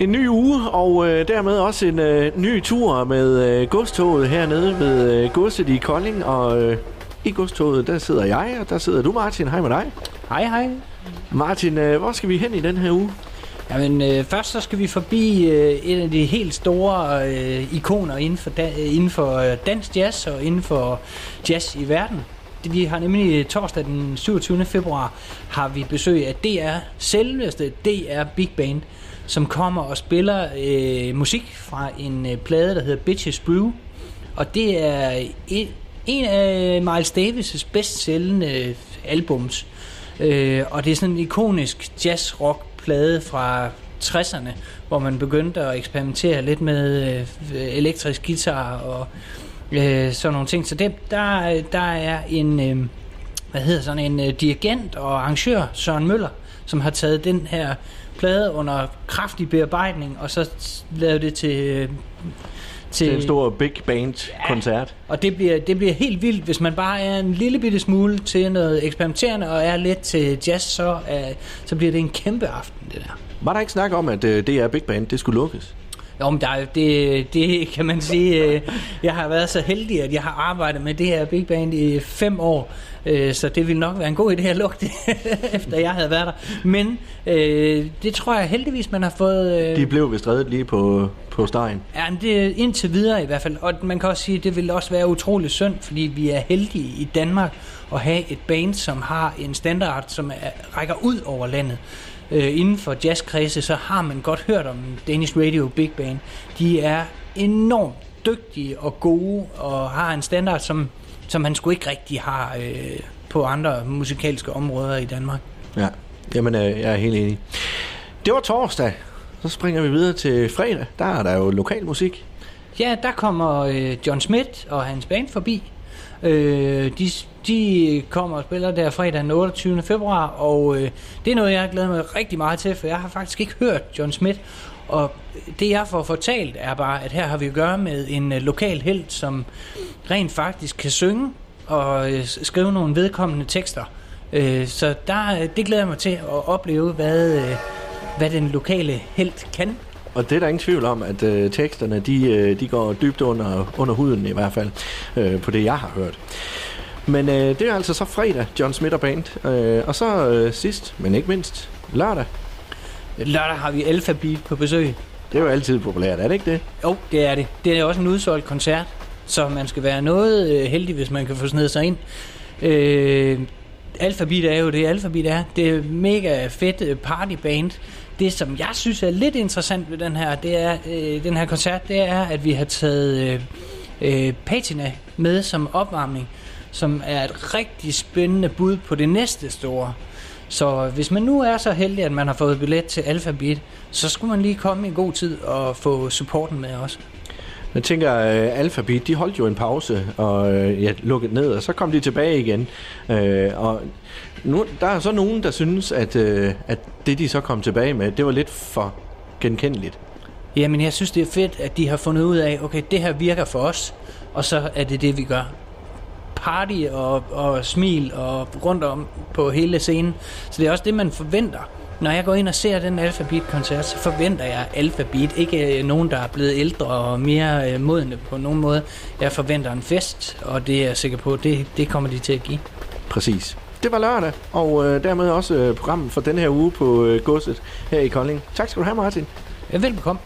En ny uge, og øh, dermed også en øh, ny tur med øh, godstoget hernede ved øh, godset i Kolding. Og øh, i godstoget, der sidder jeg, og der sidder du, Martin. Hej med dig. Hej, hej. Martin, øh, hvor skal vi hen i den her uge? Jamen, øh, først så skal vi forbi øh, et af de helt store øh, ikoner inden for, da, inden for øh, dansk jazz og inden for jazz i verden. Det, vi har nemlig torsdag den 27. februar har vi besøg af DR, selveste DR Big Band, som kommer og spiller øh, musik fra en øh, plade, der hedder Bitches Brew. Og det er et, en af Miles Davis' bedst sælgende øh, albums. Øh, og det er sådan en ikonisk jazz-rock plade fra 60'erne, hvor man begyndte at eksperimentere lidt med øh, elektrisk guitar og øh, sådan nogle ting. Så det, der, der er en, øh, hvad hedder sådan en øh, dirigent og arrangør, Søren Møller, som har taget den her plade under kraftig bearbejdning, og så lavet det til... Øh, til en stor big band koncert. Ja, og det bliver, det bliver helt vildt, hvis man bare er en lille bitte smule til noget eksperimenterende og er lidt til jazz, så, uh, så bliver det en kæmpe aften, det der. Var der ikke snak om, at uh, det er Big Band, det skulle lukkes? Jo, men der, det, det kan man sige. Uh, jeg har været så heldig, at jeg har arbejdet med det her Big Band i fem år, uh, så det ville nok være en god idé at lukke det, efter jeg havde været der. Men uh, det tror jeg heldigvis, man har fået... Uh, De blev vist reddet lige på, på stegen. Ja, men det er indtil videre i hvert fald. Og man kan også sige, at det vil også være utrolig synd, fordi vi er heldige i Danmark at have et band, som har en standard, som er, rækker ud over landet. Øh, inden for jazzkredse, så har man godt hørt om Danish Radio Big Band. De er enormt dygtige og gode, og har en standard, som, som man sgu ikke rigtig har øh, på andre musikalske områder i Danmark. Ja, jamen øh, jeg er helt enig. Det var torsdag. Så springer vi videre til fredag. Der er der jo lokal musik. Ja, der kommer øh, John Smith og hans band forbi. Øh, de, de kommer og spiller der fredag den 28. februar, og øh, det er noget, jeg har glædet mig rigtig meget til, for jeg har faktisk ikke hørt John Smith. Og det jeg får fortalt er bare, at her har vi at gøre med en øh, lokal held, som rent faktisk kan synge og øh, skrive nogle vedkommende tekster. Øh, så der, øh, det glæder jeg mig til at opleve, hvad... Øh, hvad den lokale helt kan. Og det er der ingen tvivl om, at øh, teksterne de, øh, de går dybt under, under huden i hvert fald, øh, på det jeg har hørt. Men øh, det er altså så fredag, John Smith og Band. Øh, og så øh, sidst, men ikke mindst, lørdag. Lørdag har vi Alphabet på besøg. Det er jo altid populært, er det ikke det? Jo, det er det. Det er også en udsolgt koncert, så man skal være noget øh, heldig, hvis man kan få snedet sig ind. Øh, Alphabet er jo det, Alphabet er. Det er mega fedt partyband. Det, som jeg synes er lidt interessant ved den her, det er, øh, den her koncert, det er, at vi har taget øh, øh, Patina med som opvarmning, som er et rigtig spændende bud på det næste store. Så hvis man nu er så heldig, at man har fået billet til Alphabet, så skulle man lige komme i god tid og få supporten med også. Jeg tænker, uh, Alphabet, de holdt jo en pause og uh, ja, lukket ned, og så kom de tilbage igen. Uh, og nu, der er så nogen, der synes, at, uh, at det, de så kom tilbage med, det var lidt for genkendeligt. Jamen, jeg synes, det er fedt, at de har fundet ud af, okay, det her virker for os, og så er det det, vi gør. Party og, og smil og rundt om på hele scenen. Så det er også det, man forventer når jeg går ind og ser den Alphabet-koncert, så forventer jeg Alphabet. Ikke øh, nogen, der er blevet ældre og mere øh, modne på nogen måde. Jeg forventer en fest, og det er jeg sikker på, det, det kommer de til at give. Præcis. Det var lørdag, og øh, dermed også øh, programmet for denne her uge på øh, godset her i Kolding. Tak skal du have, Martin. Ja, velbekomme.